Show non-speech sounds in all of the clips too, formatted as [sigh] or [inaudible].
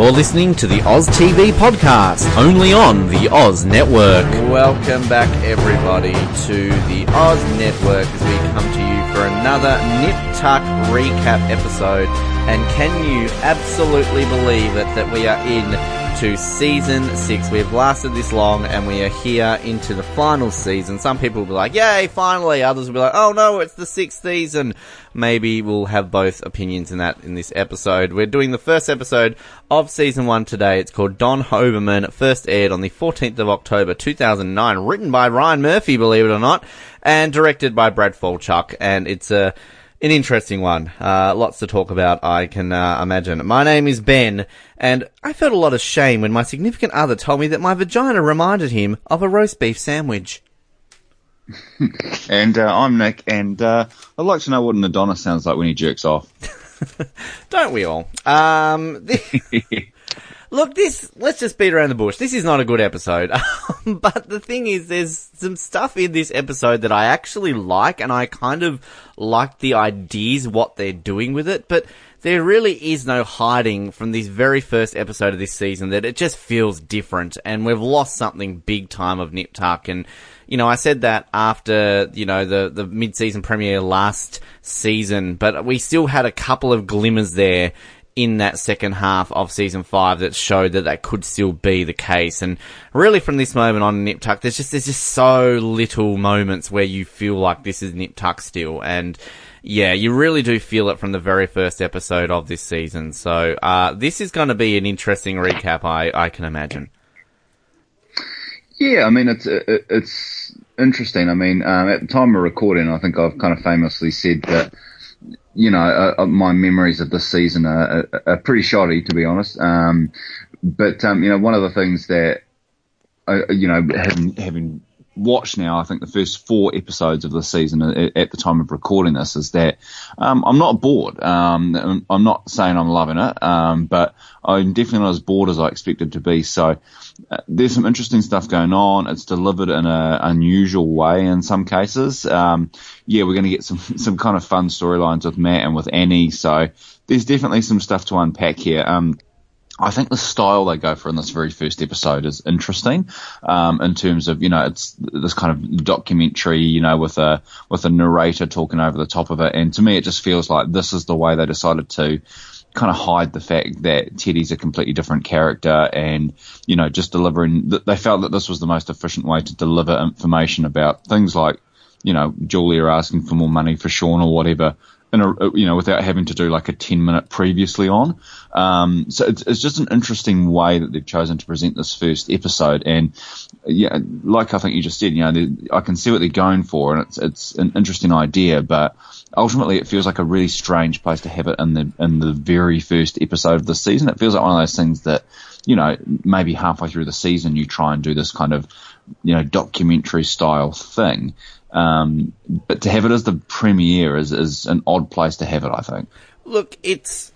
You're listening to the Oz TV podcast, only on the Oz Network. Welcome back, everybody, to the Oz Network as we come to you for another Nip Tuck recap episode. And can you absolutely believe it that we are in to season six? We have lasted this long and we are here into the final season. Some people will be like, yay, finally. Others will be like, oh no, it's the sixth season. Maybe we'll have both opinions in that in this episode. We're doing the first episode of season one today. It's called Don Hoberman. First aired on the 14th of October 2009. Written by Ryan Murphy, believe it or not, and directed by Brad Falchuk. And it's a an interesting one. Uh, lots to talk about, I can uh, imagine. My name is Ben, and I felt a lot of shame when my significant other told me that my vagina reminded him of a roast beef sandwich. [laughs] and uh, I'm Nick, and uh, I'd like to know what an Adonis sounds like when he jerks off. [laughs] Don't we all? Um, [laughs] look, this, let's just beat around the bush. This is not a good episode. [laughs] Um, but the thing is, there's some stuff in this episode that I actually like, and I kind of like the ideas, what they're doing with it, but there really is no hiding from this very first episode of this season that it just feels different, and we've lost something big time of Nip Tuck, and you know, I said that after, you know, the, the mid-season premiere last season, but we still had a couple of glimmers there in that second half of season five that showed that that could still be the case. And really from this moment on Nip Tuck, there's just, there's just so little moments where you feel like this is Nip Tuck still. And yeah, you really do feel it from the very first episode of this season. So, uh, this is going to be an interesting recap, I, I can imagine. Yeah, I mean, it's, it's, interesting. I mean, um, at the time of recording, I think I've kind of famously said that, you know, uh, uh, my memories of this season are, are, pretty shoddy, to be honest. Um, but, um, you know, one of the things that, uh, you know, having, having watched now, I think the first four episodes of the season at, the time of recording this is that um, I'm not bored. Um, I'm not saying I'm loving it, um, but I'm definitely not as bored as I expected to be. So uh, there's some interesting stuff going on. It's delivered in an unusual way in some cases. Um, yeah, we're going to get some [laughs] some kind of fun storylines with Matt and with Annie. So there's definitely some stuff to unpack here. Um, I think the style they go for in this very first episode is interesting, um, in terms of, you know, it's this kind of documentary, you know, with a, with a narrator talking over the top of it. And to me, it just feels like this is the way they decided to kind of hide the fact that Teddy's a completely different character and, you know, just delivering, they felt that this was the most efficient way to deliver information about things like, you know, Julia asking for more money for Sean or whatever, in a, you know, without having to do like a 10 minute previously on. Um, so it's, it's, just an interesting way that they've chosen to present this first episode. And yeah, like I think you just said, you know, I can see what they're going for and it's, it's an interesting idea, but ultimately it feels like a really strange place to have it in the, in the very first episode of the season. It feels like one of those things that, you know, maybe halfway through the season you try and do this kind of, you know, documentary style thing. Um, but to have it as the premiere is, is an odd place to have it, I think. Look, it's,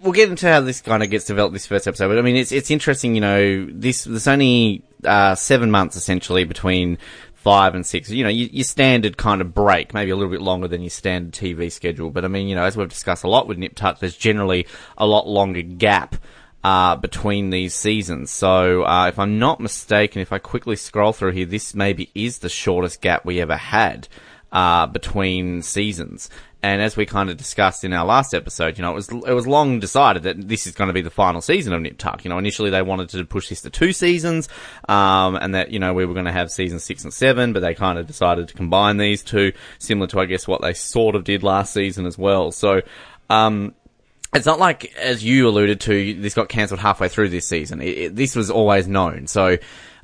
we'll get into how this kind of gets developed this first episode, but I mean, it's, it's interesting, you know, this, there's only, uh, seven months essentially between five and six. You know, your, your, standard kind of break, maybe a little bit longer than your standard TV schedule. But I mean, you know, as we've discussed a lot with Nip Tuck, there's generally a lot longer gap uh, between these seasons. So, uh, if I'm not mistaken, if I quickly scroll through here, this maybe is the shortest gap we ever had uh, between seasons. And as we kind of discussed in our last episode, you know, it was it was long decided that this is going to be the final season of Nip Tuck. You know, initially they wanted to push this to two seasons, um, and that you know we were going to have season six and seven, but they kind of decided to combine these two, similar to I guess what they sort of did last season as well. So, um, it's not like, as you alluded to, this got cancelled halfway through this season. It, it, this was always known. So,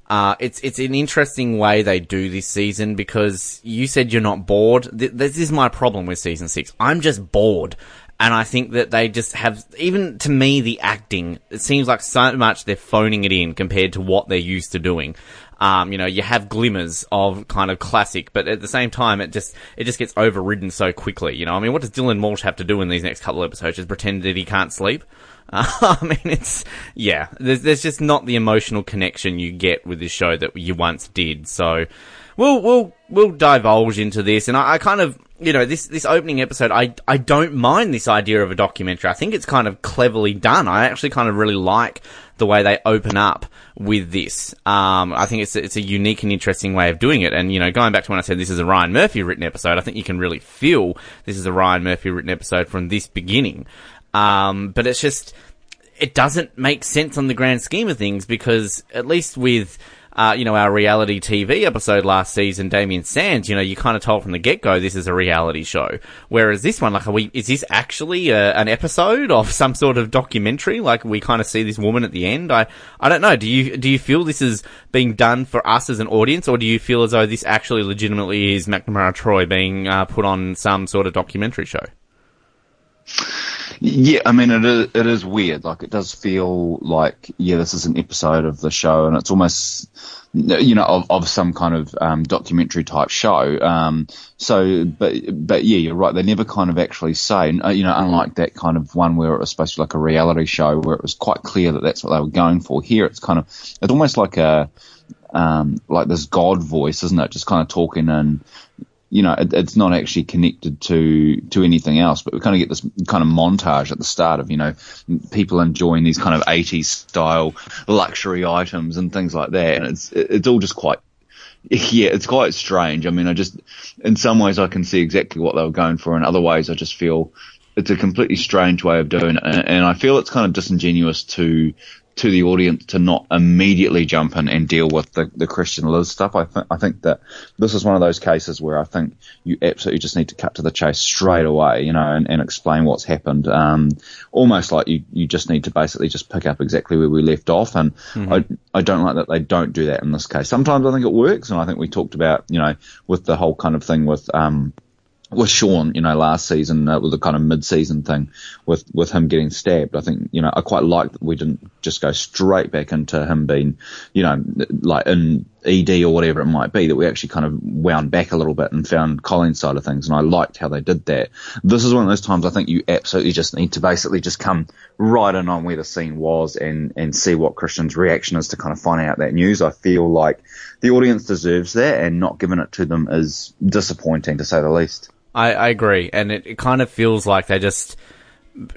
uh, it's, it's an interesting way they do this season because you said you're not bored. This is my problem with season six. I'm just bored. And I think that they just have, even to me, the acting, it seems like so much they're phoning it in compared to what they're used to doing. Um, you know, you have glimmers of kind of classic, but at the same time, it just it just gets overridden so quickly. You know, I mean, what does Dylan Walsh have to do in these next couple of episodes? Just pretend that he can't sleep? [laughs] I mean, it's yeah. There's there's just not the emotional connection you get with this show that you once did. So we'll we'll we'll divulge into this, and I, I, kind of you know this this opening episode, I I don't mind this idea of a documentary. I think it's kind of cleverly done. I actually kind of really like the way they open up with this. Um, I think it's a, it's a unique and interesting way of doing it. And you know, going back to when I said this is a Ryan Murphy written episode, I think you can really feel this is a Ryan Murphy written episode from this beginning. Um, but it's just it doesn't make sense on the grand scheme of things because at least with uh, you know, our reality TV episode last season, Damien Sands, you know, you kind of told from the get go this is a reality show. Whereas this one, like, are we, is this actually a, an episode of [laughs] some sort of documentary? Like, we kind of see this woman at the end. I, I don't know. Do you, do you feel this is being done for us as an audience, or do you feel as though this actually legitimately is McNamara Troy being uh, put on some sort of documentary show? Yeah, I mean it is, it is weird. Like it does feel like yeah, this is an episode of the show, and it's almost you know of, of some kind of um, documentary type show. Um, so, but but yeah, you're right. They never kind of actually say, uh, you know, unlike that kind of one where it was supposed to be like a reality show where it was quite clear that that's what they were going for. Here, it's kind of it's almost like a um, like this God voice, isn't it? Just kind of talking and you know, it, it's not actually connected to to anything else. But we kind of get this kind of montage at the start of you know people enjoying these kind of 80s style luxury items and things like that, and it's it's all just quite [laughs] yeah, it's quite strange. I mean, I just in some ways I can see exactly what they were going for, and other ways I just feel it's a completely strange way of doing it, and I feel it's kind of disingenuous to to the audience to not immediately jump in and deal with the, the Christian Liz stuff. I, th- I think that this is one of those cases where I think you absolutely just need to cut to the chase straight away, you know, and, and explain what's happened. Um, almost like you, you just need to basically just pick up exactly where we left off. And mm-hmm. I, I don't like that they don't do that in this case. Sometimes I think it works. And I think we talked about, you know, with the whole kind of thing with, um, with Sean, you know, last season uh, with the kind of mid-season thing with with him getting stabbed. I think you know I quite like that we didn't just go straight back into him being, you know, like in ED or whatever it might be. That we actually kind of wound back a little bit and found Colin's side of things, and I liked how they did that. This is one of those times I think you absolutely just need to basically just come right in on where the scene was and and see what Christian's reaction is to kind of find out that news. I feel like the audience deserves that, and not giving it to them is disappointing to say the least. I, I agree, and it, it kind of feels like they just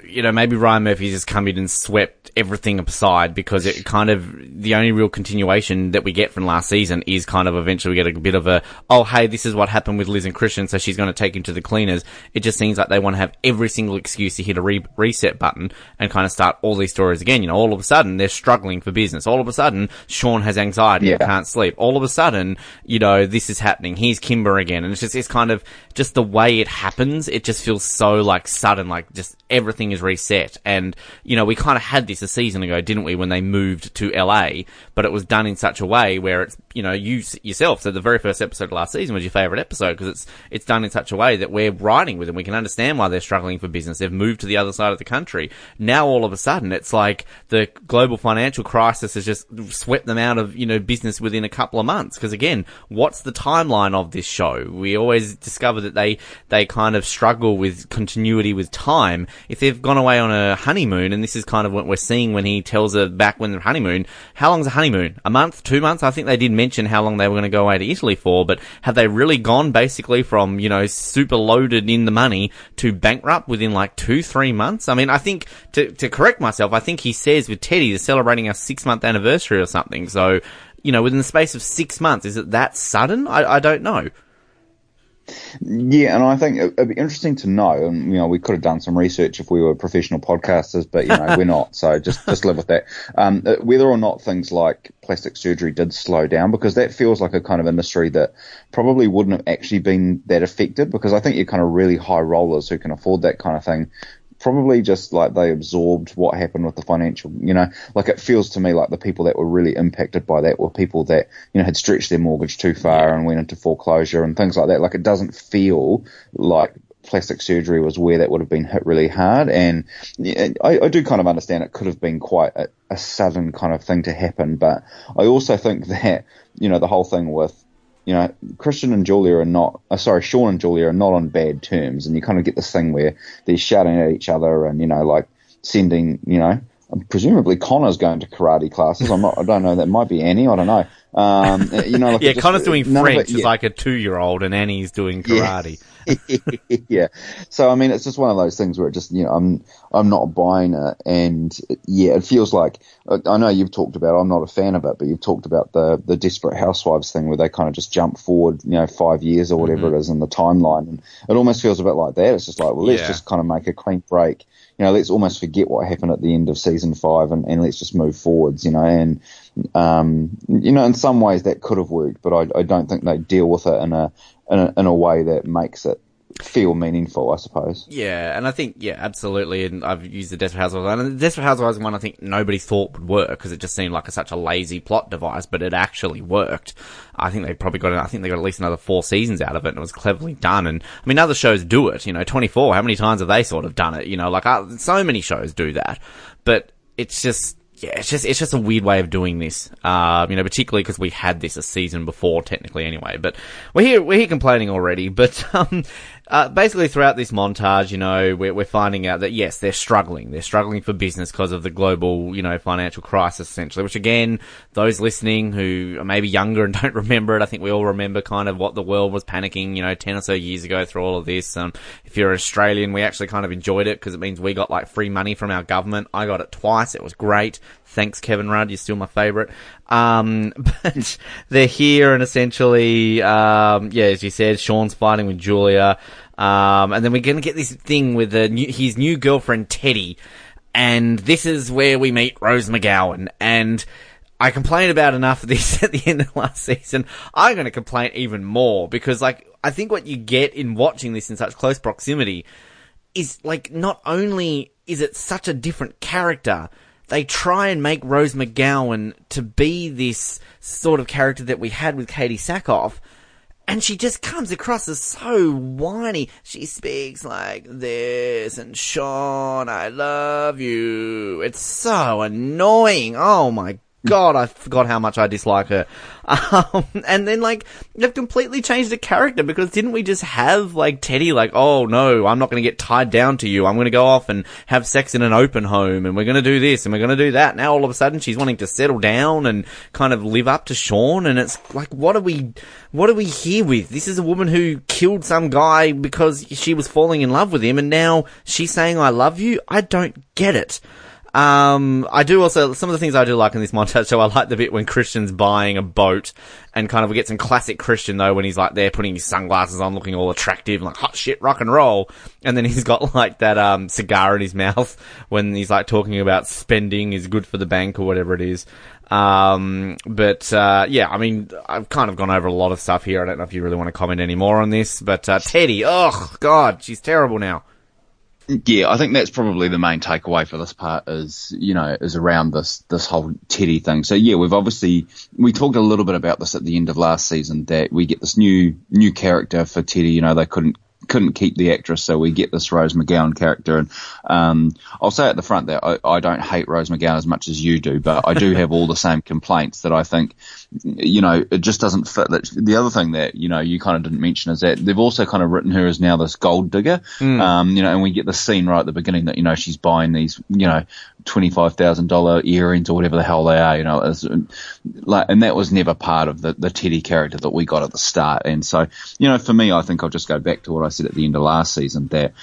you know, maybe Ryan Murphy's just come in and swept everything aside because it kind of, the only real continuation that we get from last season is kind of eventually we get a bit of a, oh, hey, this is what happened with Liz and Christian, so she's going to take him to the cleaners. It just seems like they want to have every single excuse to hit a re- reset button and kind of start all these stories again. You know, all of a sudden they're struggling for business. All of a sudden Sean has anxiety yeah. and can't sleep. All of a sudden, you know, this is happening. Here's Kimber again. And it's just, it's kind of, just the way it happens, it just feels so like sudden, like just every everything is reset. And, you know, we kind of had this a season ago, didn't we, when they moved to LA, but it was done in such a way where it's, you know, you yourself said the very first episode of last season was your favorite episode because it's, it's done in such a way that we're writing with them. We can understand why they're struggling for business. They've moved to the other side of the country. Now all of a sudden it's like the global financial crisis has just swept them out of, you know, business within a couple of months. Because again, what's the timeline of this show? We always discover that they, they kind of struggle with continuity with time. If if they've gone away on a honeymoon, and this is kind of what we're seeing when he tells her back when the honeymoon, how long's a honeymoon? A month, two months? I think they did mention how long they were going to go away to Italy for, but have they really gone basically from, you know, super loaded in the money to bankrupt within like two, three months? I mean, I think, to, to correct myself, I think he says with Teddy, they're celebrating our six month anniversary or something, so, you know, within the space of six months, is it that sudden? I, I don't know. Yeah, and I think it'd be interesting to know. And you know, we could have done some research if we were professional podcasters, but you know, we're not. So just just live with that. Um, uh, whether or not things like plastic surgery did slow down, because that feels like a kind of industry that probably wouldn't have actually been that affected. Because I think you're kind of really high rollers who can afford that kind of thing probably just like they absorbed what happened with the financial, you know, like it feels to me like the people that were really impacted by that were people that, you know, had stretched their mortgage too far and went into foreclosure and things like that. Like it doesn't feel like plastic surgery was where that would have been hit really hard. And I, I, do kind of understand it could have been quite a, a sudden kind of thing to happen. But I also think [laughs] that, you know, the whole thing with, you know, Christian and Julia are not, uh, sorry, Sean and Julia are not on bad terms, and you kind of get this thing where they're shouting at each other and, you know, like sending, you know, presumably Connor's going to karate classes. I'm not, I don't know. That might be Annie. I don't know. Um, you know, like yeah, just- Connor's doing French it- as yeah. like a two-year-old, and Annie's doing karate. [laughs] yeah. So I mean, it's just one of those things where it just you know I'm I'm not buying it, and yeah, it feels like I know you've talked about. I'm not a fan of it, but you've talked about the the Desperate Housewives thing where they kind of just jump forward, you know, five years or whatever it is in the timeline, and it almost feels a bit like that. It's just like, well, let's Yeah. just kind of make a clean break. You know, let's almost forget what happened at the end of season five, and, and let's just move forwards. You know, and um, you know, in some ways that could have worked, but I, I don't think they deal with it in a in a, in a way that makes it feel meaningful. I suppose. Yeah, and I think yeah, absolutely. And I've used the Desperate Housewives one, and the Desperate Housewives one I think nobody thought would work because it just seemed like a, such a lazy plot device, but it actually worked. I think they probably got I think they got at least another four seasons out of it, and it was cleverly done. And I mean, other shows do it. You know, Twenty Four. How many times have they sort of done it? You know, like uh, so many shows do that, but it's just. Yeah, it's just it's just a weird way of doing this, uh, you know, particularly because we had this a season before, technically anyway. But we're here we're here complaining already. [laughs] But um, uh, basically throughout this montage, you know, we're, we're finding out that yes, they're struggling. They're struggling for business because of the global, you know, financial crisis essentially. Which again, those listening who are maybe younger and [laughs] don't remember it, I think we all remember kind of what the world was panicking, you know, ten or so years ago through all of this. Um, if you're Australian, we actually kind of enjoyed it because it means we got like free money from our government. I got it twice. It was great. Thanks, Kevin Rudd. You're still my favourite. Um, [laughs] but they're here and essentially, um, yeah, as you said, Sean's fighting with Julia. Um, and then we're going to get this thing with new, his new girlfriend, Teddy. And this is where we meet Rose McGowan. And I complained about enough of this [laughs] at the end of last season. I'm going to complain even more because, like, I think what you get in watching this in such close proximity is like not only is it such a different character, they try and make Rose McGowan to be this sort of character that we had with Katee Sackhoff. And she just comes across as so whiny. She speaks like this, and Sean, I love you. It's so annoying. Oh my God, I forgot how much I dislike her. [laughs] Um, and then like, they've completely changed the character because didn't we just have like Teddy like, oh no, I'm not going to get tied down to you. I'm going to go off and have sex in an open home and we're going to do this and we're going to do that. Now all of a sudden she's wanting to settle down and kind of live up to Sean and it's like, what are we, what are we here with? This is a woman who killed some guy because she was falling in love with him and now she's saying I love you? I don't get it. Um, I do also, some of the things I do like in this montage, so I like the bit when Christian's buying a boat and kind of we get some classic Christian though when he's like there putting his sunglasses on looking all attractive like hot shit rock and roll. And then he's [laughs] got like that, um, cigar in his mouth [laughs] when he's like talking about spending is good for the bank or whatever it is. Um, but, uh, yeah, I mean, I've kind of gone over a lot of stuff here. I don't know if you really want to comment any more on this, but, uh, Teddy, oh god, she's terrible now. Yeah, I think that's probably the main takeaway for this part is, you know, is around this, this whole Teddy thing. So yeah, we've obviously, we talked a little bit about this at the end of last season that we get this new, new character for Teddy. You know, they couldn't, couldn't keep the actress, so we get this Rose McGowan character. And um, I'll say at the front that I, I don't hate Rose McGowan as much as you do, but I do have all the same complaints that I think, you know, it just doesn't fit. The other thing that you know you kind of didn't mention is that they've also kind of written her as now this gold digger. Um, you know, and we get the scene right at the beginning that you know she's buying these, you know, twenty five thousand dollar earrings or whatever the hell they are. You know, it's, like, and that was never part of the the Teddy character that we got at the start. And so, you know, for me, I think I'll just go back to what I said at the end of last season that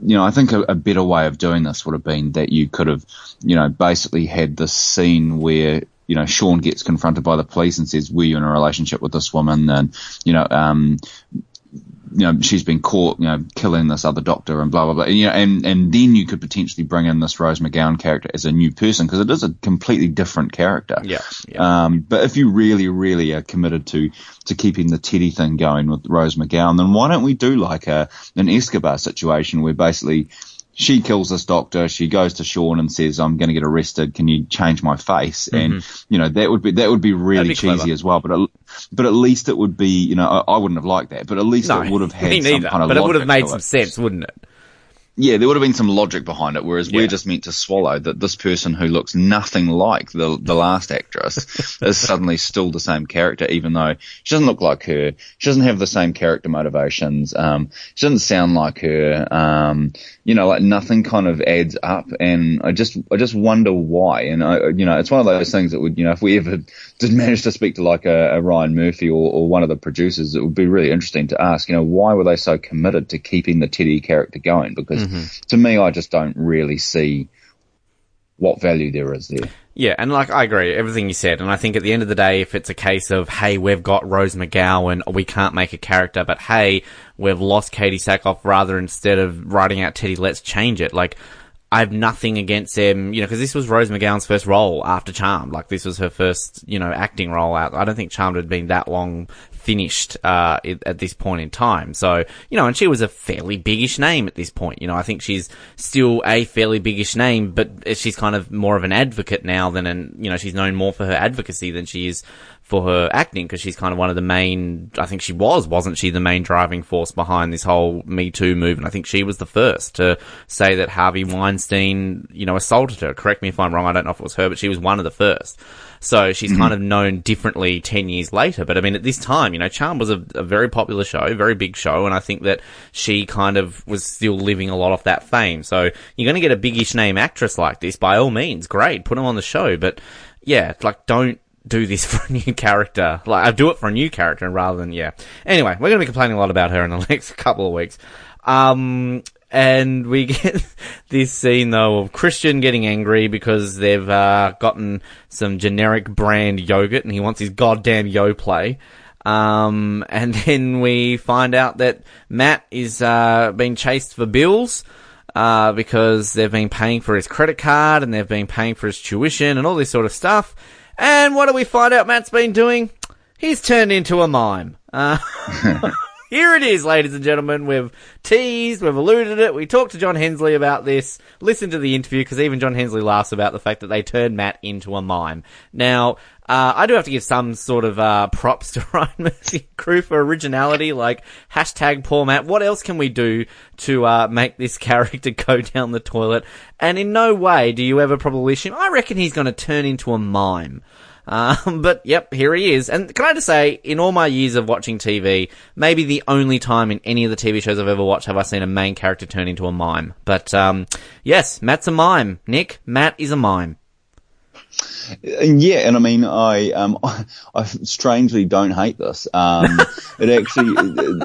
you know, I think a, a, better way of doing this would have been that you could have, you know, basically had this scene where, you know, Sean gets confronted by the police and says, were you in a relationship with this woman? And, you know, um, you know, she's been caught, you know, killing this other doctor and blah, blah, blah. And, you know, and, and then you could potentially bring in this Rose McGowan character as a new person because it is a completely different character. Yeah, yeah. Um, but if you really, really are committed to, to keeping the Teddy thing going with Rose McGowan, then why don't we do like a, an Escobar situation where basically she kills this doctor. She goes to Sean and says, "I'm going to get arrested. Can you change my face?" Mm-hmm. And you know that would be that would be really be cheesy clever. as well. But at, but at least it would be you know I, I wouldn't have liked that. But at least No, it would have [laughs] had some kind of but it would have made some sense, wouldn't it? Yeah, there would have been some logic behind it, whereas Yeah. we're just meant to swallow that this person who looks nothing like the the last actress [laughs] is suddenly still the same character, even though she doesn't look like her. She doesn't have the same character motivations. Um, she doesn't sound like her. Um, you know, like nothing kind of adds up, and I just I just wonder why. And I, you know, it's one of those things that would, you know, if we ever did manage to speak to like a, a Ryan Murphy or, or one of the producers, it would be really interesting to ask, you know, why were they so committed to keeping the Teddy character going? Because Mm-hmm. to me, I just don't really see what value there is there. Yeah, and like I agree, everything you said, and I think at the end of the day, if it's a case of hey, we've got Rose McGowan, we can't make a character, but hey, we've lost Katee Sackhoff, rather instead of writing out Teddy, let's change it. Like, I have nothing against them, you know, because this was Rose McGowan's first role after Charmed. Like, this was her first, you know, acting role out. I don't think Charmed had been that long finished uh, at this point in time. So, you know, and she was a fairly biggish name at this point. You know, I think she's still a fairly biggish name, but she's kind of more of an advocate now than an, you know, she's known more for her advocacy than she is for her acting because she's kind of one of the main, I think she was, wasn't she, the main driving force behind this whole Me Too movement. I think she was the first to say that Harvey Weinstein, you know, assaulted her. Correct me if I'm wrong. I don't know if it was her, but she was one of the first. So she's mm-hmm. kind of known differently 10 years later. But I mean, at this time, you know, Charm was a, a very popular show, very big show. And I think that she kind of was still living a lot off that fame. So you're going to get a biggish name actress like this, by all means, great, put them on the show. But yeah, like don't do this [laughs] for a new character. Like, I do it for a new character rather than, yeah. Anyway, we're going to be complaining a lot about her in the [laughs] next couple of weeks. Um, and we [laughs] get this scene though of Christian getting angry because they've, uh, gotten some generic brand yogurt and he wants his goddamn Yoplait. Um, and then we find out that Matt is, uh, being chased for bills uh, because they've been paying for his credit card and they've been paying for his tuition and all this sort of stuff. And what do we find out Matt's been doing? He's turned into a mime. Uh, [laughs] [laughs] here it is, ladies and gentlemen. We've teased, we've alluded it. We talked to John Hensley about this. Listen to the interview because even John Hensley laughs about the fact that they turned Matt into a mime. Now, uh, I do have to give some sort of uh, props [laughs] to Ryan Murphy crew for originality, like hashtag poor Matt. What else can we do to uh, make this [laughs] character go down the toilet? And in no way do you ever probably assume. I reckon he's going to turn into a mime. Um, [laughs] but yep, here he is. And can I just say, in all my years of watching TV, maybe the only time in any of the TV shows I've ever watched have I seen a main character turn into a mime. But um, yes, Matt's a mime. Nick, Matt is a mime. And yeah, and I mean, I um, I, [laughs] I strangely don't hate this. Um, [laughs] it actually,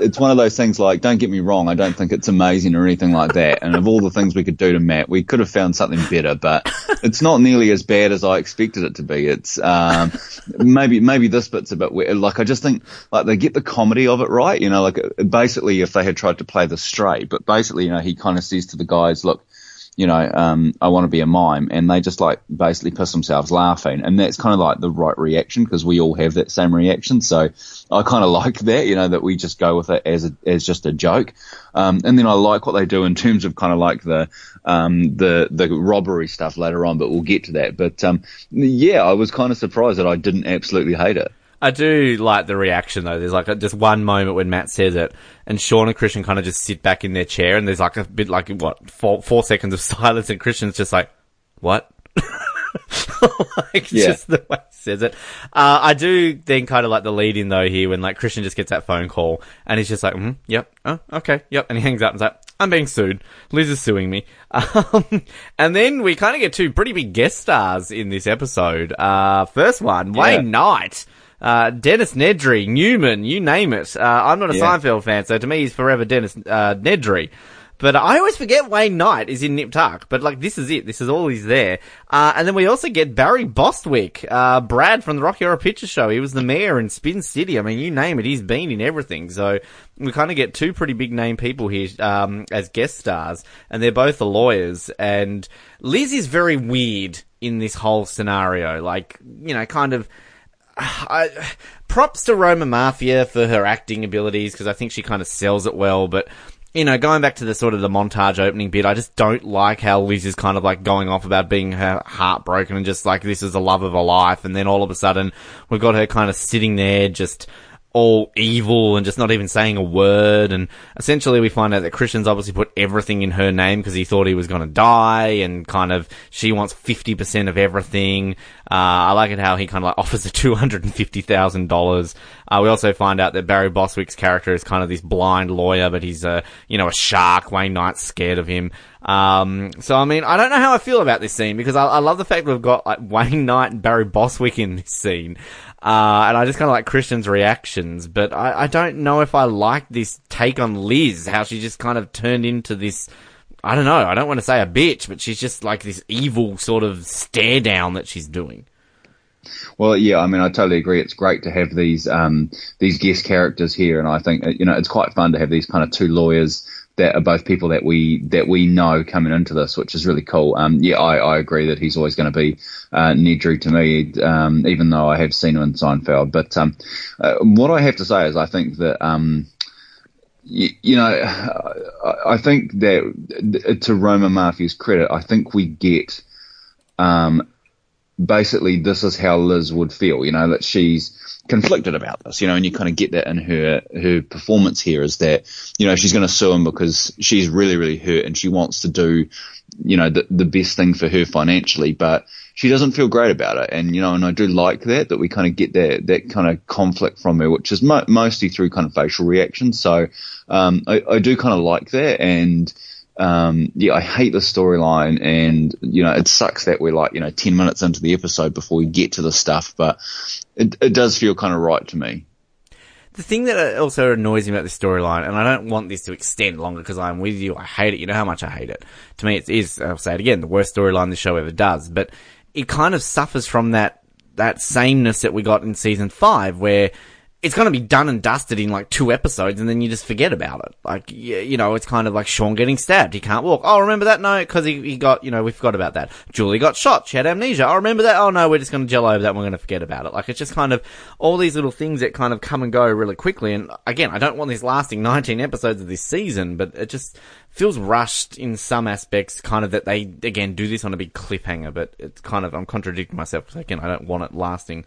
it's one of those things. Like, don't get me wrong, I don't think it's amazing or anything like that. And of all the things we could do to Matt, we could have found something better, but [laughs] it's not nearly as bad as I expected it to be. It's um, maybe maybe this bit's a bit weird. Like, I just think like they get the comedy of it right. You know, like basically, if they had tried to play the straight, but basically, you know, he kind of says to the guys, look you know, um, I want to be a mime, and they just like basically piss themselves laughing, and that's kind of like the right reaction because we all have that same reaction. So I kind of [laughs] like that, you know, that we just go with it as a, as just a joke, um, and then I like what they do in terms of kind of like the um, the the robbery stuff later on, but we'll get to that. But um, yeah, I was kind of surprised that I didn't absolutely hate it. I do like the reaction though. There's like a, just one moment when Matt says it, and Sean and Christian kind of just sit back in their chair, and there's like a bit like what four, four seconds of [laughs] silence, and Christian's just like, "What?" [laughs] like Yeah. just the way he says it. Uh, I do then kind of like the lead in though here when like Christian just gets that phone call, and he's just like, mm, "Yep, oh, okay, yep," and he hangs up and's like. I'm being sued. Liz is suing me. [laughs] Um, and then we kind of get two pretty big guest stars in this episode. Uh, first one, Wayne Knight. Uh, Dennis Nedry, Newman, you name it. Uh, I'm not a Yeah. Seinfeld fan, so to me he's forever Dennis, uh, Nedry. But I always forget Wayne Knight is in Nip Tuck. But like, this is it. This is all he's there. Uh, and then we also get Barry Bostwick, uh, Brad from the Rocky Horror Picture Show. He was the mayor in Spin City. I mean, you name it, he's been in everything. So we kind of get two pretty big name people here, um, as guest stars. And they're both the lawyers. And Liz is very weird in this whole scenario. Like, you know, kind of, I, props to Roma Maffia for her acting abilities because I think she kind of sells it well. But you know, going back to the sort of the montage opening bit, I just don't like how Liz is kind of like going off about being her heartbroken and just like this is the love of her life, and then all of a sudden we've got her kind of sitting there just all evil and just not even saying a word. And essentially we find out that Christian's obviously put everything in her name because he thought he was going to die and kind of she wants 50% of everything. Uh, I like it how he kind of like offers her $250,000. Uh, we also find out that Barry Bostwick's character is kind of this blind lawyer, but he's a, you know, a shark. Wayne Knight's scared of him. Um, so I mean, I don't know how I feel about this scene because I, I love the fact we've got like Wayne Knight and Barry Bostwick in this scene. Uh, and I just kind of like Christian's reactions, but I, I don't know if I like this take on Liz, how she just kind of turned into this, I don't know, I don't want to say a bitch, but she's just like this evil sort of stare down that she's doing. Well, yeah, I mean, I totally agree. It's great to have these um, these guest characters here, and I think you know it's quite fun to have these kind of two lawyers that are both people that we that we know coming into this, which is really cool. Um, yeah, I, I agree that he's always going to be uh, Nedry to me, um, even though I have seen him in Seinfeld. But um, uh, what I have to say is, I think that. Um, you, you know, I, I think that to Roma Murphy's credit, I think we get um, basically this is how Liz would feel, you know, that she's conflicted about this, you know, and you kind of get that in her her performance here is that you know she's going to sue him because she's really really hurt and she wants to do you know the the best thing for her financially, but she doesn't feel great about it, and you know, and I do like that that we kind of get that that kind of conflict from her, which is mo- mostly through kind of facial reactions. So um, I, I do kind of like that, and um, yeah, I hate the storyline, and you know, it sucks that we're like you know ten minutes into the episode before we get to the stuff, but it, it does feel kind of right to me. The thing that also annoys me about this storyline, and I don't want this to extend longer because I'm with you, I hate it. You know how much I hate it. To me, it is, I'll say it again, the worst storyline the show ever does. But it kind of suffers from that that sameness that we got in season five, where it's going to be done and dusted in like two episodes and then you just forget about it. Like, you know, it's kind of like Sean getting stabbed. He can't walk. Oh, remember that? No, because he, he got, you know, we forgot about that. Julie got shot. She had amnesia. Oh, remember that? Oh, no, we're just going to gel over that and we're going to forget about it. Like, it's just kind of all these little things that kind of come and go really quickly. And again, I don't want this lasting 19 episodes of this season, but it just feels rushed in some aspects, kind of that they, again, do this on a big cliffhanger, but it's kind of, I'm contradicting myself because again, I don't want it lasting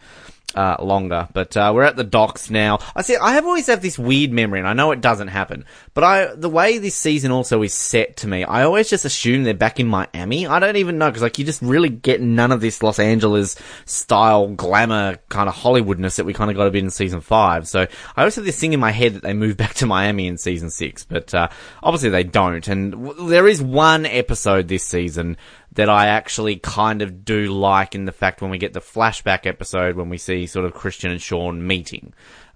uh, longer. But uh, we're at the docks now. I see. I have always have this weird memory, and I know it doesn't happen. But I, the way this season also is set to me, I always just assume they're back in Miami. I don't even know because like you just really get none of this Los Angeles style glamour kind of Hollywoodness that we kind of got a bit in season five. So I always have this thing in my head that they move [laughs] back to Miami in season six, but uh, obviously they don't. And w- there is one episode this season that I actually kind of do like in the fact when we get the flashback episode when we see sort of Christian and Sean meeting.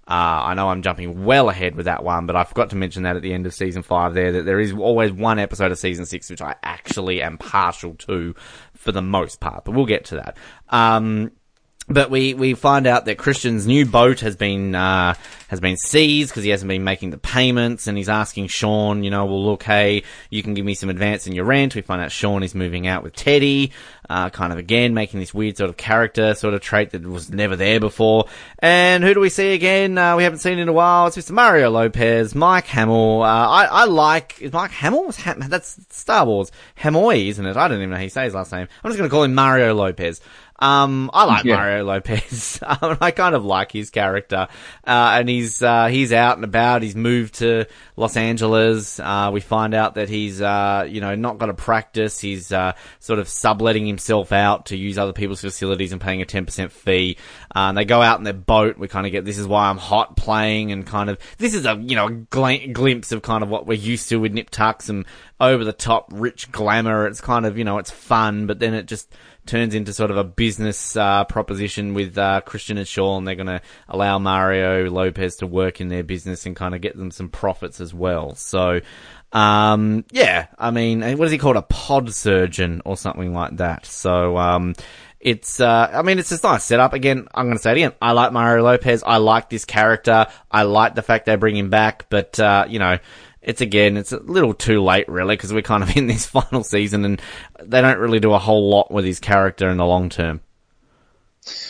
Uh, I know I'm jumping well ahead with that one, but I forgot to mention that at the end of season five there, that there is always one episode of season six which I actually am partial to for the most part, but we'll get to that. Um, but we, we find out that Christian's new boat has been uh, has been seized because he hasn't been making the payments, and he's asking Sean, you know, well, look, hey, you can give me some advance in your rent. We find out Sean is moving out with Teddy, uh, kind of again making this weird sort of character sort of trait that was never there before. And who do we see again? Uh, we haven't seen in a while. It's Mr. Mario Lopez, Mike Hamill. Uh, I, I like is Mike Hamill. Ham- that's Star Wars. Hamoy, isn't it? I don't even know how you say his last name. I'm just going to call him Mario Lopez. Um, I like yeah. Mario [laughs] Lopez. I kind of like his character, uh, and he's uh, he's out and about. He's moved to Los Angeles. Uh, we find out that he's uh, you know not got a practice. He's uh, sort of subletting himself out to use other people's facilities and paying a ten percent fee. Uh, and they go out in their boat. We kind of get this is why I'm hot playing, and kind of this is a you know a gl- glimpse of kind of what we're used to with Nip Tuck, some over the top rich glamour. It's kind of you know it's fun, but then it just turns into sort of a business uh, proposition with uh, Christian and Sean. They're going to allow Mario Lopez to work in their business and kind of get them some profits as well. So, um, yeah, I mean, what is he called? A pod surgeon or something like that. So, um, it's, uh, I mean, it's just nice setup. Again, I'm going to say it again. I like Mario Lopez. I like this character. I like the fact they bring him back, but, uh, you know, it's again, it's a little too late really because we're kind of [laughs] in this final season and they don't really do a whole lot with his character in the long term.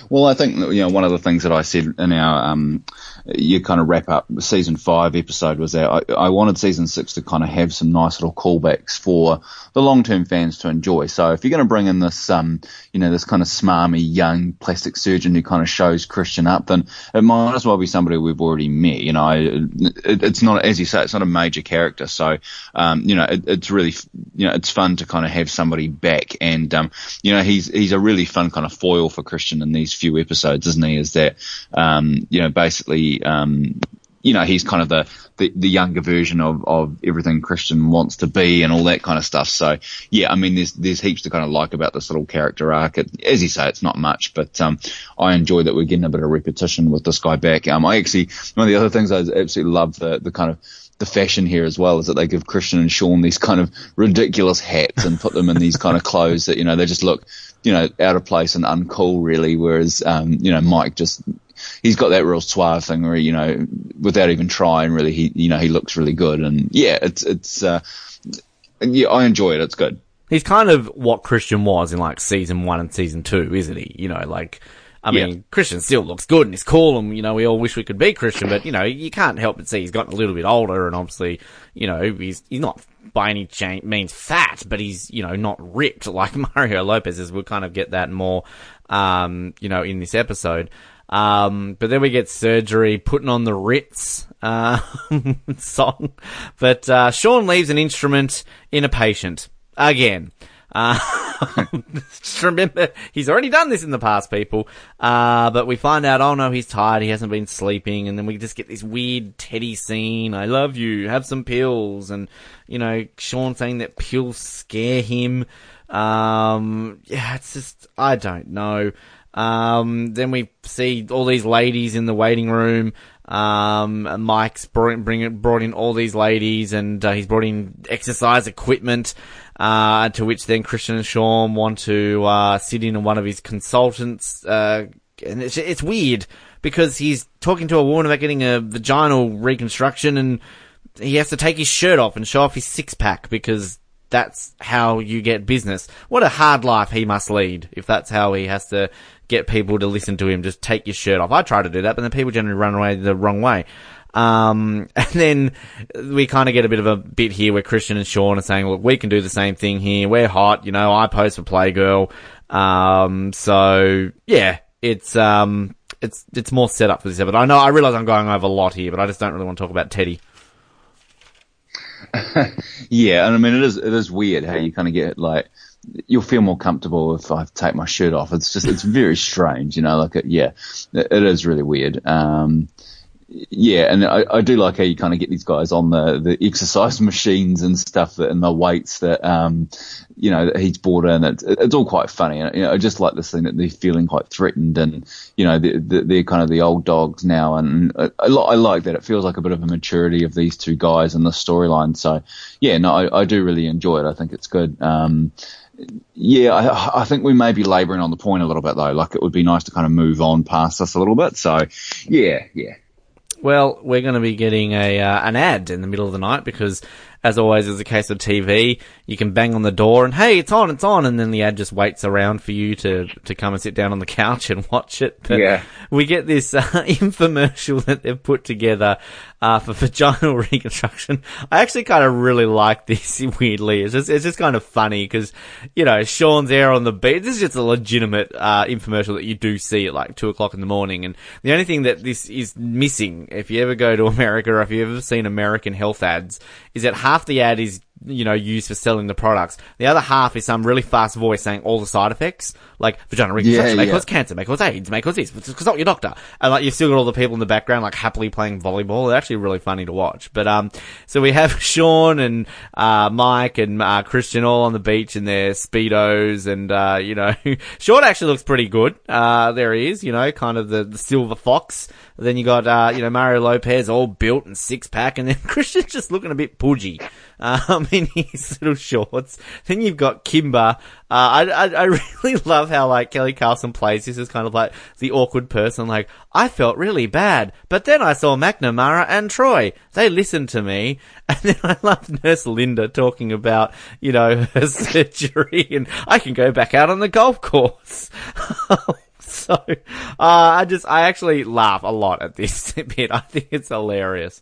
Well, I think you know one of the things that I said in our um, you kind of wrap up season five episode was that I, I wanted season six to kind of have some nice little callbacks for the long term fans to enjoy. So if you're going to bring in this, um, you know, this kind of smarmy young plastic surgeon who kind of shows Christian up, then it might as well be somebody we've already met. You know, it, it's not as you say, it's not a major character. So, um, you know, it, it's really, you know, it's fun to kind of have somebody back, and um, you know, he's he's a really fun kind of foil for Christian in these few episodes, isn't he? Is that, um, you know, basically, um, you know, he's kind of the, the, the, younger version of, of everything Christian wants to be and all that kind of stuff. So yeah, I mean, there's, there's heaps to kind of like about this little character arc. It, as you say, it's not much, but, um, I enjoy that we're getting a bit of repetition with this guy back. Um, I actually, one of the other things I absolutely love the, the kind of, the fashion here as well is that they give Christian and Sean these kind of ridiculous hats and put them in these kind of clothes that, you know, they just look, you know, out of place and uncool really. Whereas, um, you know, Mike just he's got that real suave thing where you know without even trying really he you know he looks really good and yeah it's it's uh, yeah I enjoy it it's good. He's kind of what Christian was in like season one and season two, isn't he? You know, like I mean, yeah. Christian still looks good and he's cool and, you know, we all wish we could be Christian, but, you know, you can't help but see he's gotten a little bit older and obviously, you know, he's, he's not by any means fat, but he's, you know, not ripped [laughs] like Mario Lopez is. We'll kind of get that more, um, you know, in this episode. Um, but then we get surgery, putting on the Ritz uh, [laughs] song. But uh, Sean leaves an instrument in a patient again. Uh, [laughs] just remember, he's already done this in the past, people. Uh, but we find out, oh no, he's tired, he hasn't been sleeping, and then we just get this weird Teddy scene. I love you, have some pills, and, you know, Sean saying that pills scare him. Um, yeah, it's just, I don't know. Um, then we see all these ladies in the waiting room. Um, Mike's brought, bring, brought in all these ladies and uh, he's brought in exercise equipment. Uh, to which then Christian and Sean want to uh, sit in on one of his consultants. Uh, and it's, it's weird because he's talking to a woman about getting a vaginal reconstruction and he has to take his shirt off and show off his six pack because that's how you get business. What a hard life he must lead if that's how he has to get people to listen to him. Just take your shirt off. I try to do that, but then people generally run away the wrong way. Um, [laughs] and then we kind of get a bit of a bit here where Christian and Sean are saying, look, we can do the same thing here. We're hot. You know, I post for Playgirl. Um, so yeah, it's, um, it's, it's more set up for this episode. I know, I realize I'm going over a lot here, but I just don't really want to talk about Teddy. [laughs] yeah, and I mean, it is, it is weird how you kind of get like, you'll feel more comfortable if I take my shirt off. It's just, it's very strange, you know, like, it, yeah, it, it is really weird. Um, yeah, and I, I do like how you kind of get these guys on the, the exercise [laughs] machines and stuff that, and the weights that, um, you know, that he's brought in. It's, it's all quite funny. And, you know, I just like this thing that they're feeling quite threatened and, you know, they're, they're kind of the old dogs now. And I, I, like that. It feels like a bit of a maturity of these two guys in the storyline. So yeah, no, I, I do really enjoy it. I think it's good. Um, yeah, I, I, think we may be labouring on the point a little bit though. Like it would be nice to kind of move on past us a little bit. So, yeah, yeah. Well, we're going to be getting a uh, an ad in the middle of the night because as always is the case of TV, you can bang on the door and hey, it's on, it's on, and then the ad just waits around for you to, to come and sit down on the couch and [laughs] watch it. But yeah. we get this uh, [laughs] infomercial that they've put together uh, for [laughs] vaginal reconstruction. I actually kind of really like this. Weirdly, it's just it's just kind of funny because you know Sean's there on the beat. This is just a legitimate uh, infomercial that you do see at like two o'clock in the morning, and the only thing that this is missing, if you ever go to America or if you've ever seen American health ads, is that half the ad is you know, used for selling the products. The other half is some really fast voice saying all the side effects, like vaginal reconstruction yeah, may yeah. cause cancer, may cause AIDS, may cause this, consult your doctor. And like, you've still got all the people in the background, like happily playing volleyball. They're actually really funny to watch. But, um, so we have [laughs] Sean and, uh, Mike and, uh, Christian all on the beach in their Speedos and, uh, you know, [laughs] Sean actually looks pretty good. Uh, there he is, you know, kind of the, the silver fox. Then you got, uh, you know, Mario Lopez all built and six pack and then [laughs] Christian's just looking a bit pudgy um, [laughs] in his little shorts. Then you've got Kimber. Uh, I, I, I [laughs] really love how like Kelly Carlson plays this as kind of like the awkward person. Like I felt really bad, but then I saw McNamara and Troy. They listened to me, [laughs] and then I love Nurse Linda talking about you know her surgery, and I can go back out on the golf course. so, uh, I just, I actually laugh a lot at this bit. I think it's hilarious.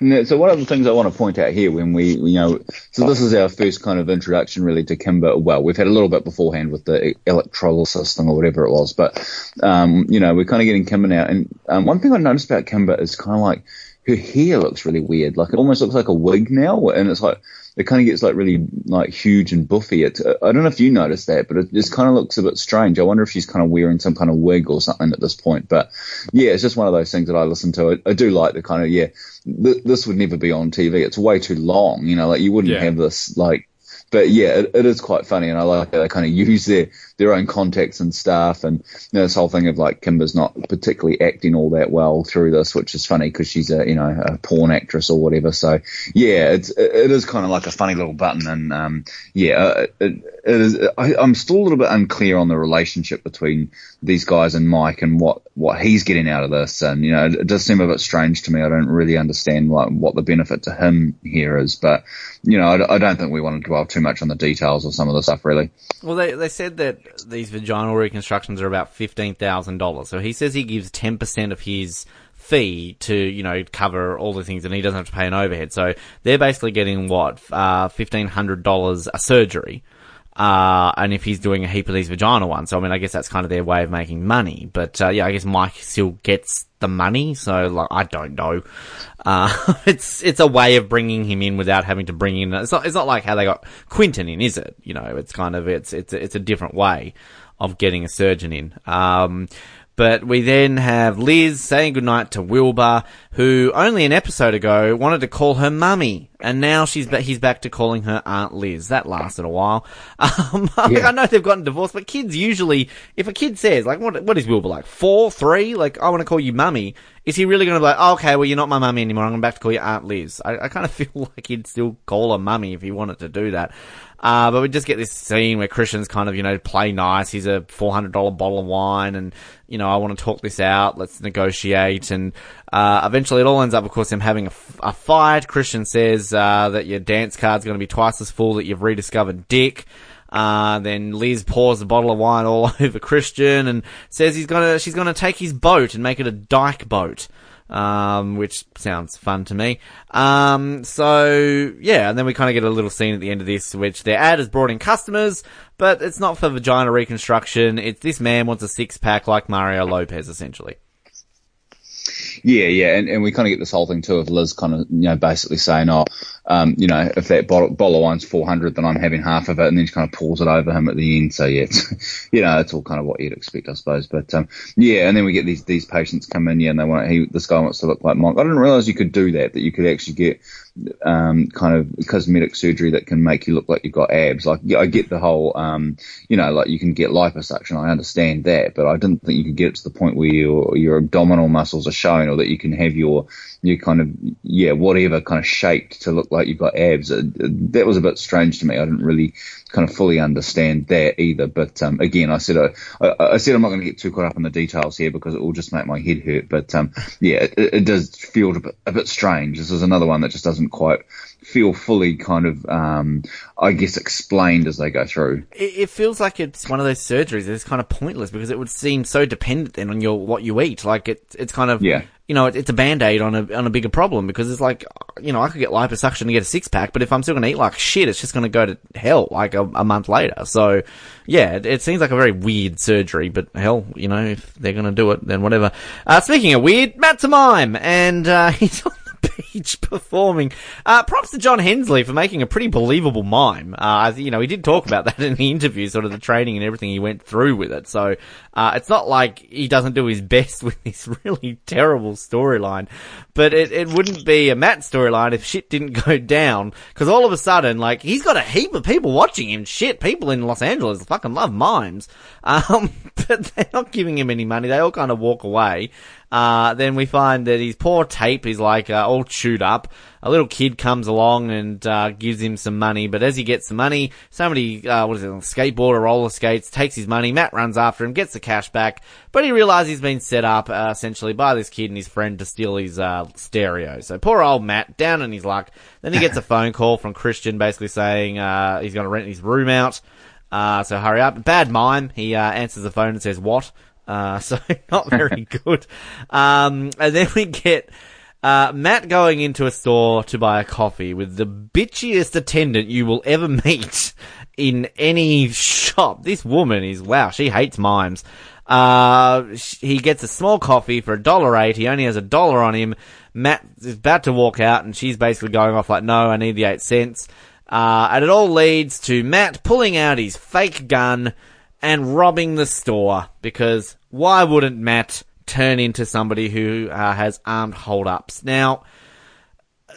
So one of the things I want to point out here when we, you know, so this is our first kind of introduction really to Kimber. Well, we've had a little bit beforehand with the electrolysis thing or whatever it was, but, um, you know, we're kind of getting Kimber now. And um, one thing I noticed about Kimber is kind of like her hair looks really weird. Like it almost looks like a wig now. And it's like, it kind of gets like really like huge and buffy. It, uh, I don't know if you noticed that, but it just kind of looks a bit strange. I wonder if she's kind of wearing some kind of wig or something at this point. But yeah, it's just one of those things that I listen to. I, I do like the kind of yeah. Th- this would never be on TV. It's way too long. You know, like you wouldn't Yeah. have this like. But yeah, it, it is quite funny, and I like how they kind of use their their own context and stuff, and you know, this whole thing of like Kimber's not particularly acting all that well through this, which is funny because she's a you know a porn actress or whatever. So yeah, it's it, is kind of like a funny little button, and um, yeah, uh, it, it is. I, I'm still a little bit unclear on the relationship between these guys and Mike and what what he's getting out of this, and you know, it, it does seem a bit strange to me. I don't really understand like what the benefit to him here is, but you know, I, I don't think we want to dwell too much on the details of some of the stuff really. Well, they they said that these vaginal reconstructions are about fifteen thousand dollars. So he says he gives ten percent of his fee to you know cover all the things, and he doesn't have to pay an overhead. So they're basically getting what uh, fifteen hundred dollars a surgery. Uh, and if he's doing a heap of these vaginal ones, so I mean, I guess that's kind of their way of making money. But uh, yeah, I guess Mike still gets the money, so like I don't know. Uh, [laughs] it's it's a way of bringing him in without having to bring in. It's not it's not like how they got Quentin in, is it? You know, it's kind of it's it's it's a different way of getting a surgeon in. Um, but we then have Liz saying goodnight to Wilbur, who only an episode ago wanted to call her mummy, and now she's ba- he's back to calling her Aunt Liz. That lasted a while. [laughs] Um, like, Yeah. I know they've gotten divorced, but kids usually, if a kid says like, "What what is Wilbur like? Four, three? Like, I want to call you mummy." Is he really going to be like, oh, "Okay, well, you're not my mummy anymore. I'm going back to call you Aunt Liz"? I, I kind of [laughs] feel like he'd still call her mummy if he wanted to do that. Uh, but we just get this scene where Christian's kind of, you know, play nice. He's a $400 bottle of wine and, you know, I want to talk this out. Let's negotiate. And, uh, eventually it all ends up, of course, them having a, a fight. Christian says, uh, that your dance card's going to be twice as full that you've rediscovered Dick. Uh, then Liz pours a bottle of wine all [laughs] over Christian and says he's gonna, she's gonna take his boat and make it a dyke boat. Um, which sounds fun to me. Um, so yeah, and then we kind of get a little scene at the end of this, which their ad has brought in customers, but it's not for vagina reconstruction. It's this man wants a six pack like Mario Lopez, essentially. Yeah, yeah, and, and we kind of get this whole thing too of Liz kind of, you know, basically saying, oh, um, you know, if that bottle, bottle of wine's 400, then I'm having half of it, and then she kind of pours it over him at the end. So yeah, it's, [laughs] you know, it's all kind of what you'd expect, I suppose. But, um, yeah, and then we get these, these patients come in, yeah, and they want, he, this guy wants to look like Mike. I didn't realize you could do that, that you could actually get, um, kind of cosmetic surgery that can make you look like you've got abs. Like, yeah, I get the whole, um, you know, like you can get liposuction. I understand that, but I didn't think you could get it to the point where your, your abdominal muscles are showing or that you can have your, your kind of, yeah, whatever kind of shaped to look like you've got abs. Uh, that was a bit strange to me. I didn't really kind of fully understand that either. But, um, again, I said, I, I, I said I'm not going to get too caught up in the details here because it will just make my head hurt. But, um, yeah, it, it does feel a bit, a bit strange. This is another one that just doesn't quite feel fully kind of, um, I guess explained as they go through. It, it feels like it's one of those surgeries that's kind of pointless because it would seem so dependent then on your what you eat. Like it, it's kind of Yeah. You know, it's a band aid on a on a bigger problem because it's like you know I could get liposuction and get a six pack, but if I'm still going to eat like shit, it's just going to go to hell like a, a month later. So yeah, it, it seems like a very weird surgery, but hell, you know, if they're going to do it, then whatever. Uh, speaking of weird, Matt's a mime, and uh, [laughs] he's on beach [laughs] performing. Uh, props to John Hensley for making a pretty believable mime. Uh, you know, he did talk about [laughs] that in the interview, sort of the training and everything he went through with it. So, uh, it's not like he doesn't do his [laughs] best with this really terrible storyline, but it, it wouldn't be a Matt storyline if shit didn't go down. Cause all of a sudden, like, he's got a heap of people watching him. Shit, people in Los Angeles fucking love mimes. Um, but they're not giving him any money. They all kind of walk away. Uh, then we find that his poor tape is like uh, all chewed up. A little kid comes along and uh, gives him some money, but as he gets the money, somebody, uh, what is it, on skateboard or roller skates, takes his money. Matt runs after him, gets the cash back, but he realizes he's been set up uh, essentially by this kid and his friend to steal his uh, stereo. So poor old Matt, down on his luck. Then he gets a phone call from Christian, basically saying uh, he's going to rent his room out. Uh, so hurry up. Bad mime. He uh, answers the phone and says, "What?" Uh, [laughs] so not very [laughs] good. Um, and then we get uh, Matt going into a store to buy a coffee with the bitchiest attendant you will ever meet [laughs] in any shop. This woman is wow. She hates mimes. Uh, he gets a small coffee for a dollar eight. He only has a dollar on him. Matt is about to walk out, and she's basically going off like, "No, I need the eight cents." Uh, and it all leads to Matt pulling out his fake gun and robbing the store because why wouldn't Matt turn into somebody who uh, has armed holdups? Now,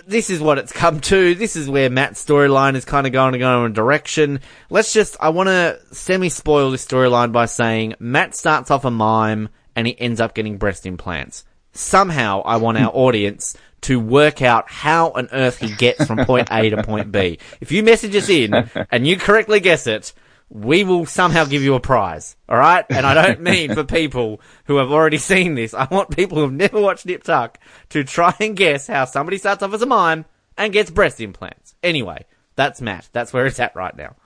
this is what it's [laughs] come to. This is where Matt's storyline is kind of going to go in a direction. Let's just, I want to semi spoil this storyline by saying Matt starts off a mime and he ends up getting breast implants. Somehow I want our [laughs] audience to work out how on earth he gets from point A to point B. If you message us in and you correctly guess it, we will somehow give you a prize. All right? And I don't mean for people who have already seen this. I want people who have never watched Nip Tuck to try and guess how somebody starts off as a mime and gets breast implants. Anyway, that's Matt. That's where it's at right now.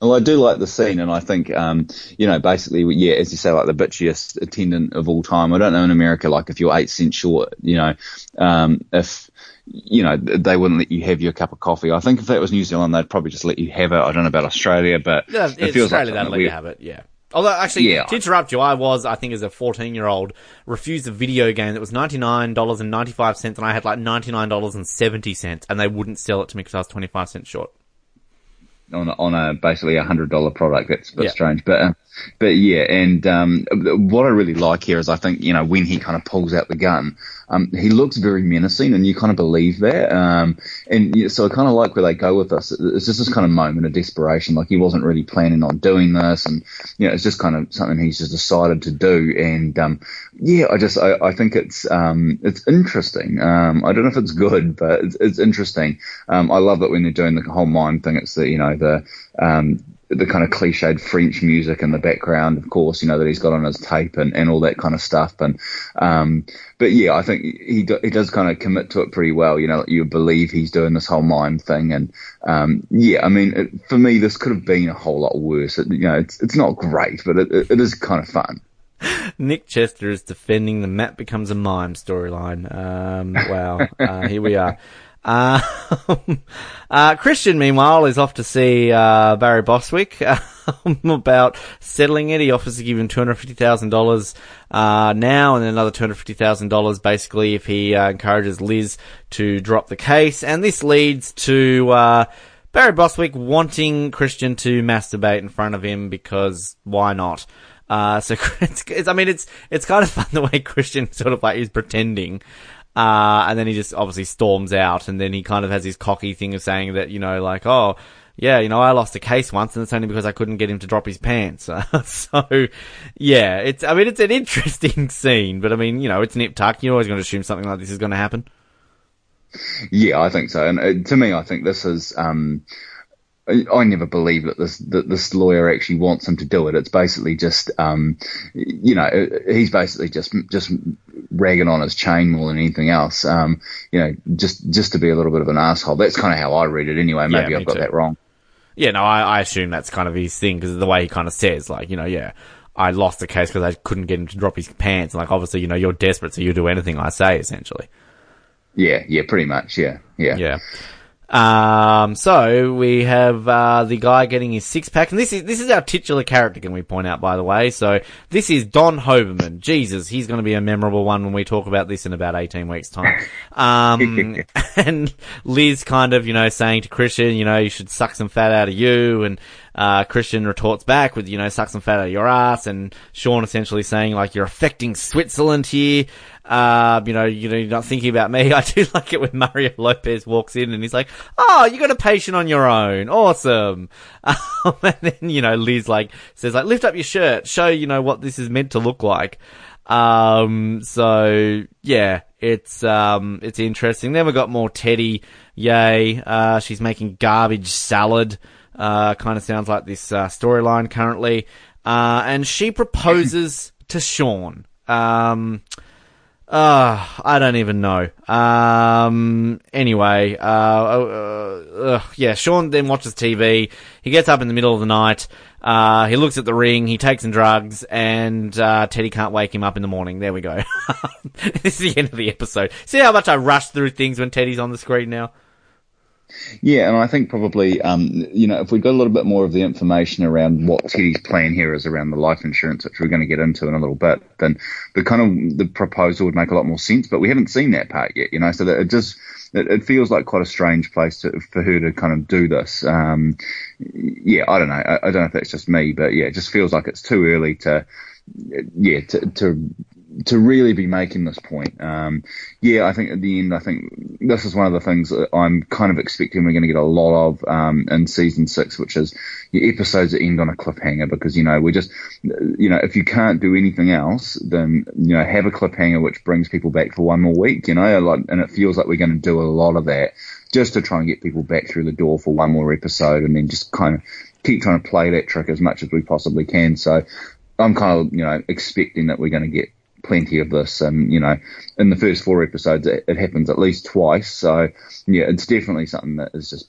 Well, I do like the scene, and I think, um, you know, basically, yeah, as you say, like the bitchiest attendant of all time. I don't know in America, like if you're eight cents short, you know, um, if you know they wouldn't let you have your cup of coffee. I think if that was New Zealand, they'd probably just let you have it. I don't know about Australia, but Yeah, it feels Australia, like they'd let you have it, yeah. Although, actually, Yeah. to interrupt you, I was, I think as a 14 year old, refused a video game that was $99.95 and I had like $99.70 and they wouldn't sell it to me because I was 25 cents short. On a, on a basically a hundred dollar product. That's a bit Yeah. strange, but uh, but yeah. And um, what I really like here is I think you know when he kind of pulls out the gun, um, he looks very menacing, and you kind of believe that. Um, and so I kind of like where they go with this. It's just this kind of moment of desperation, like he wasn't really planning on doing this, and you know it's just kind of something he's just decided to do. And um, yeah, I just I, I think it's um, it's interesting. Um, I don't know if it's good, but it's, it's interesting. Um, I love it when they're doing the whole mind thing. It's the you know the um, the kind of cliched French music in the background, of course, you know, that he's got on his tape and, and all that kind of stuff. And, um, but yeah, I think he, do, he does kind of commit to it pretty well. You know, you believe he's doing this whole mime thing. And, um, yeah, I mean, it, for me, this could have been a whole lot worse. It, you know, it's, it's not great, but it, it, is kind of fun. [laughs] Nick Chester is defending the Matt becomes a mime storyline. Um, wow. Uh, here we are. Uh, [laughs] uh, Christian, meanwhile, is off to see uh, Barry Bostwick [laughs] um, about settling it. He offers to give him two hundred fifty thousand dollars uh, now, and another two hundred fifty thousand dollars, basically, if he uh, encourages Liz to drop the case. And this leads to uh, Barry Bostwick wanting Christian to masturbate in front of him because why not? Uh, so [laughs] it's, it's, I mean, it's, it's kind of fun the way Christian sort of like is pretending. Uh, and then he just obviously storms out and then he kind of has his cocky thing of saying that, you know, like, oh, yeah, you know, I lost a case once and it's only because I couldn't get him to drop his pants. [laughs] so, yeah, it's, I mean, it's an interesting [laughs] scene, but I mean, you know, it's Nip Tuck. You're always going to assume something like this is going to happen. Yeah, I think so. And uh, to me, I think this is. Um, I, never believe that this that this lawyer actually wants him to do it. It's basically just, um, you know, he's basically just just ragging on his chain more than anything else. Um, you know, just just to be a little bit of an asshole. That's kind of how I read it anyway. Maybe me I've got too. that wrong. Yeah, no, I, I assume that's kind of his thing because the way he kind of says, like, you know, yeah, I lost the case because I couldn't get him to drop his pants. Like, obviously, you know, you're desperate, so you do anything I say, essentially. Yeah, yeah, pretty much. Yeah, yeah. Yeah. Um, so we have uh, the guy getting his six pack, and this is this is our titular character. Can we point out, by the way? So this is Don Hoberman. Jesus, he's going to be a memorable one when we talk about this in about eighteen weeks' time. Um, [laughs] [laughs] and Liz kind of, you know, saying to Christian, you know, you should suck some fat out of you, and uh, Christian retorts back with, you know, suck some fat out of your ass, and Sean essentially saying like you're affecting Switzerland here. Uh, you know, you know, you're not thinking about me. [laughs] I do like it when Mario Lopez walks in and he's like, "Oh, you got a patient on your own, awesome." [laughs] Um, and then you know, Liz like says like, "Lift up your shirt, show you know what this is meant to look like." Um, so yeah, it's um, it's interesting. Then we got more Teddy. Yay! Uh, she's making garbage salad. Uh, kind of sounds like this uh, storyline currently. Uh, and she proposes to Sean. Um, Uh, I don't even know. Um, anyway, uh, uh, uh, yeah, Sean then watches TV. He gets up in the middle of the night. Uh, he looks at the ring. He takes some drugs, and uh, Teddy can't wake him up in the morning. There we go. [laughs] this is the end of the episode. See how much I rush through things when Teddy's on the screen now. Yeah, and I think probably, um, you know, if we got a little bit more of the information around what Teddy's plan here is around the life insurance, which we're going to get into in a little bit, then the kind of the proposal would make a lot more sense. But we haven't seen that part yet, you know, so that it just it, it feels like quite a strange place to, for her to kind of do this. Um, yeah, I don't know. I, I don't know if that's just me, but yeah, it just feels like it's too early to, yeah, to, to to really be making this point. Um, yeah, I think at the end, I think this is one of the things that I'm kind of expecting we're going to get a lot of um, in season six, which is episodes that end on a cliffhanger because you know we just you know if you can't do anything else, then you know have a cliffhanger which brings people back for one more week. You know, like, and it feels like we're going to do a lot of that just to try and get people back through the door for one more episode, and then just kind of keep trying to play that trick as much as we possibly can. So I'm kind of you know expecting that we're going to get plenty of this. And, you know, in the first four episodes, it, it, happens at least twice. So, yeah, it's definitely something that is just,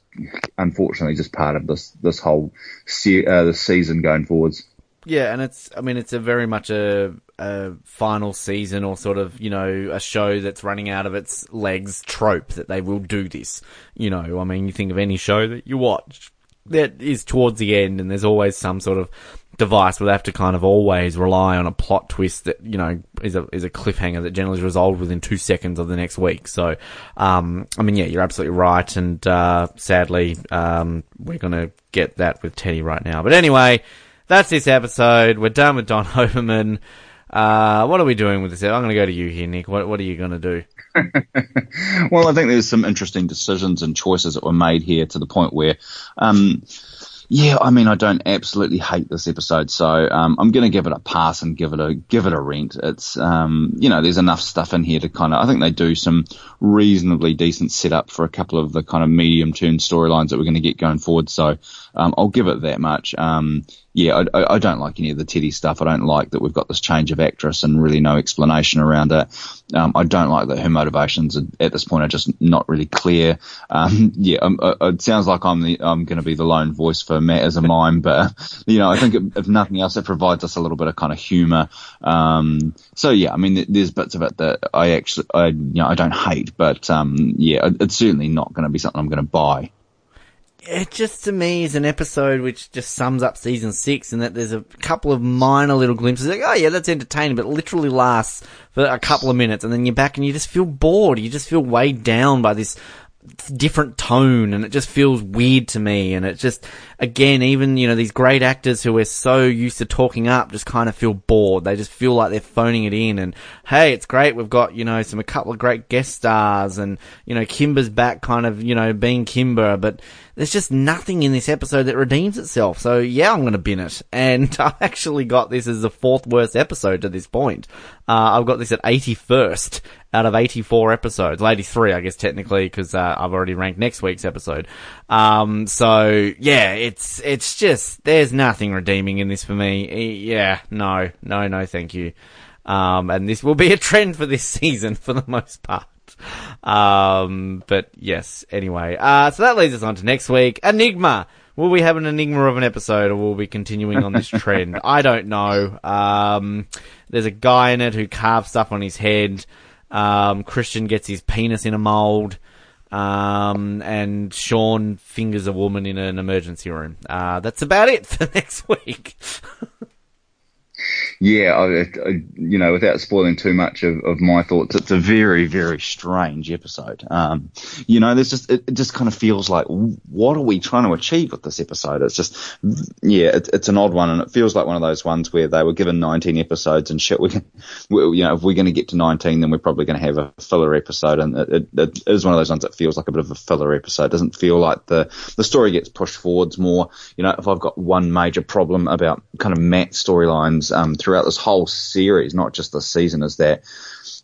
unfortunately, just part of this, this whole se- uh, the season going forwards. Yeah, and it's, I mean, it's a very much a, a final season or sort of, you know, a show that's running out of its legs trope that they will do this. You know, I mean, you think of any show that you watch that is towards the end and there's always some sort of device will have to kind of always rely on a plot twist that you know is a is a cliffhanger that generally is resolved within two seconds of the next week. So, um, I mean, yeah, you're absolutely right, and uh, sadly, um, we're gonna get that with Teddy right now. But anyway, that's this episode. We're done with Don [laughs] Hoberman. Uh, what are we doing with this? I'm going to go to you here, Nick. What, what are you going to do? [laughs] well, I think there's some interesting decisions and choices that were made here to the point where, um, yeah, I mean, I don't absolutely hate this episode, so um, I'm going to give it a pass and give it a give it a rent. It's um, you know, there's enough stuff in here to kind of. I think they do some reasonably decent setup for a couple of the kind of medium term storylines that we're going to get going forward. So um, I'll give it that much. Yeah, I, I, don't like any of the Teddy stuff. I don't like that we've got this change of actress and really no explanation around it. Um, I don't like that her motivations at this point are just not really clear. Um, [laughs] yeah, um, uh, it sounds like I'm the I'm going to be the lone voice for Matt as a mime, but [laughs] you know, I think if, if nothing else, it provides us a little bit of kind of humour. Um, so yeah, I mean, there's bits of it that I actually I you know I don't hate, but um, yeah, it's certainly not going to be something I'm going to buy it just to me is an episode which just sums up season six, and that there's a couple of minor little glimpses. Like, oh yeah, that's entertaining, but it literally lasts for a couple of minutes, and then you're back and you just feel bored. You just feel weighed down by this different tone and it just feels weird to me and it just again even you know these great actors who we're so used to talking up just kind of feel bored they just feel like they're phoning it in and hey it's great we've got you know some a couple of great guest stars and you know Kimber's back kind of you know being Kimber but there's just nothing in this episode that redeems itself. So yeah, I'm going to bin it. And [laughs] I've actually got this as the fourth worst episode to this point. Uh, I've got this at 81st out of 84 episodes. Well, 83, I guess, technically, because uh, I've already ranked next week's episode. Um, so yeah, it's it's just there's nothing redeeming in this for me. Yeah, no, no, no, thank you. Um, and this will be a trend for this [laughs] season for the most part. Um, but yes, anyway. Uh, so that leads us on to next week. Enigma. Will we have an enigma of an episode or will we be continuing on this trend? [laughs] I don't know. Um, there's a guy in it who carves stuff on his head. Um, Christian gets his penis in a mold. Um, and Sean fingers a woman in an emergency room. Uh, that's about it for [laughs] next week. [laughs] yeah, I, I, you know, without spoiling too much of, of my thoughts, it's a very, very strange episode. Um, you know, there's just, it, it, just kind of feels like, what are we trying to achieve with this episode? It's just, yeah, it, it's an odd one, and it feels like one of those ones where they were given 19 episodes and shit. [laughs] We, we you know, if we're going to get to 19, then we're probably going to have a filler episode, and it, it is one of those ones that feels like a bit of a filler episode. It doesn't feel like the the story gets pushed forwards more. You know, if I've got one major problem about kind of Matt storylines um, throughout this whole series, not just this season, is that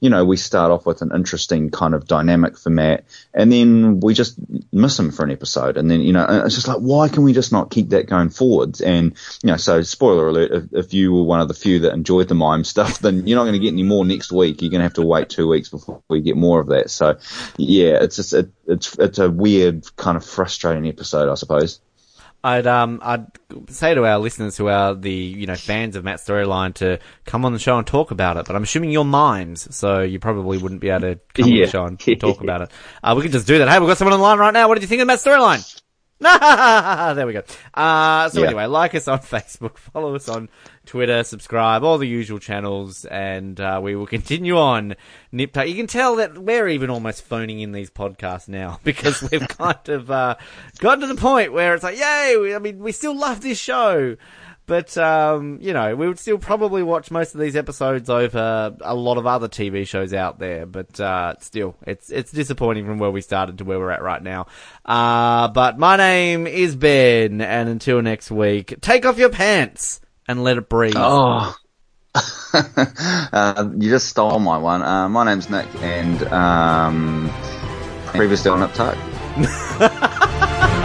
you know, we start off with an interesting kind of dynamic for Matt, and then we just miss him for an episode, and then you know, it's just like, why can we just not keep that going forwards? And you know, so spoiler alert, if, if you were one of the few that enjoyed the mime stuff, [laughs] then you're not going to get any more next week. You're going to have to wait two weeks before we get more of that. So yeah, it's just it, it's it's a weird kind of frustrating episode, I suppose. I'd um I'd say to our listeners who are the you know fans of Matt's storyline to come on the show and talk about it. But I'm assuming you're mimes, so you probably wouldn't be able to come on the show and talk about it. Uh, we can just do that. Hey, we've got someone on the line right now. What did you think of Matt's storyline? [laughs] there we go. Uh, so Yeah. anyway, like us on [laughs] Facebook, follow us on Twitter, subscribe, all the usual channels, and uh, we will continue on Nip Tuck. You can tell that we're even almost phoning in these podcasts now [laughs] because we've kind of uh, gotten to the point where it's like, yay! We, I mean, we still love this show. But um, you know, we would still probably watch most of these episodes over a lot of other TV shows out there. But uh, still, it's it's disappointing from where we started to where we're at right now. Uh, but my name is Ben, and until next week, take off your pants and let it breathe. Oh. [laughs] uh, you just stole my one. Uh, my name's Nick, and um, previously on Nip Tuck. [laughs]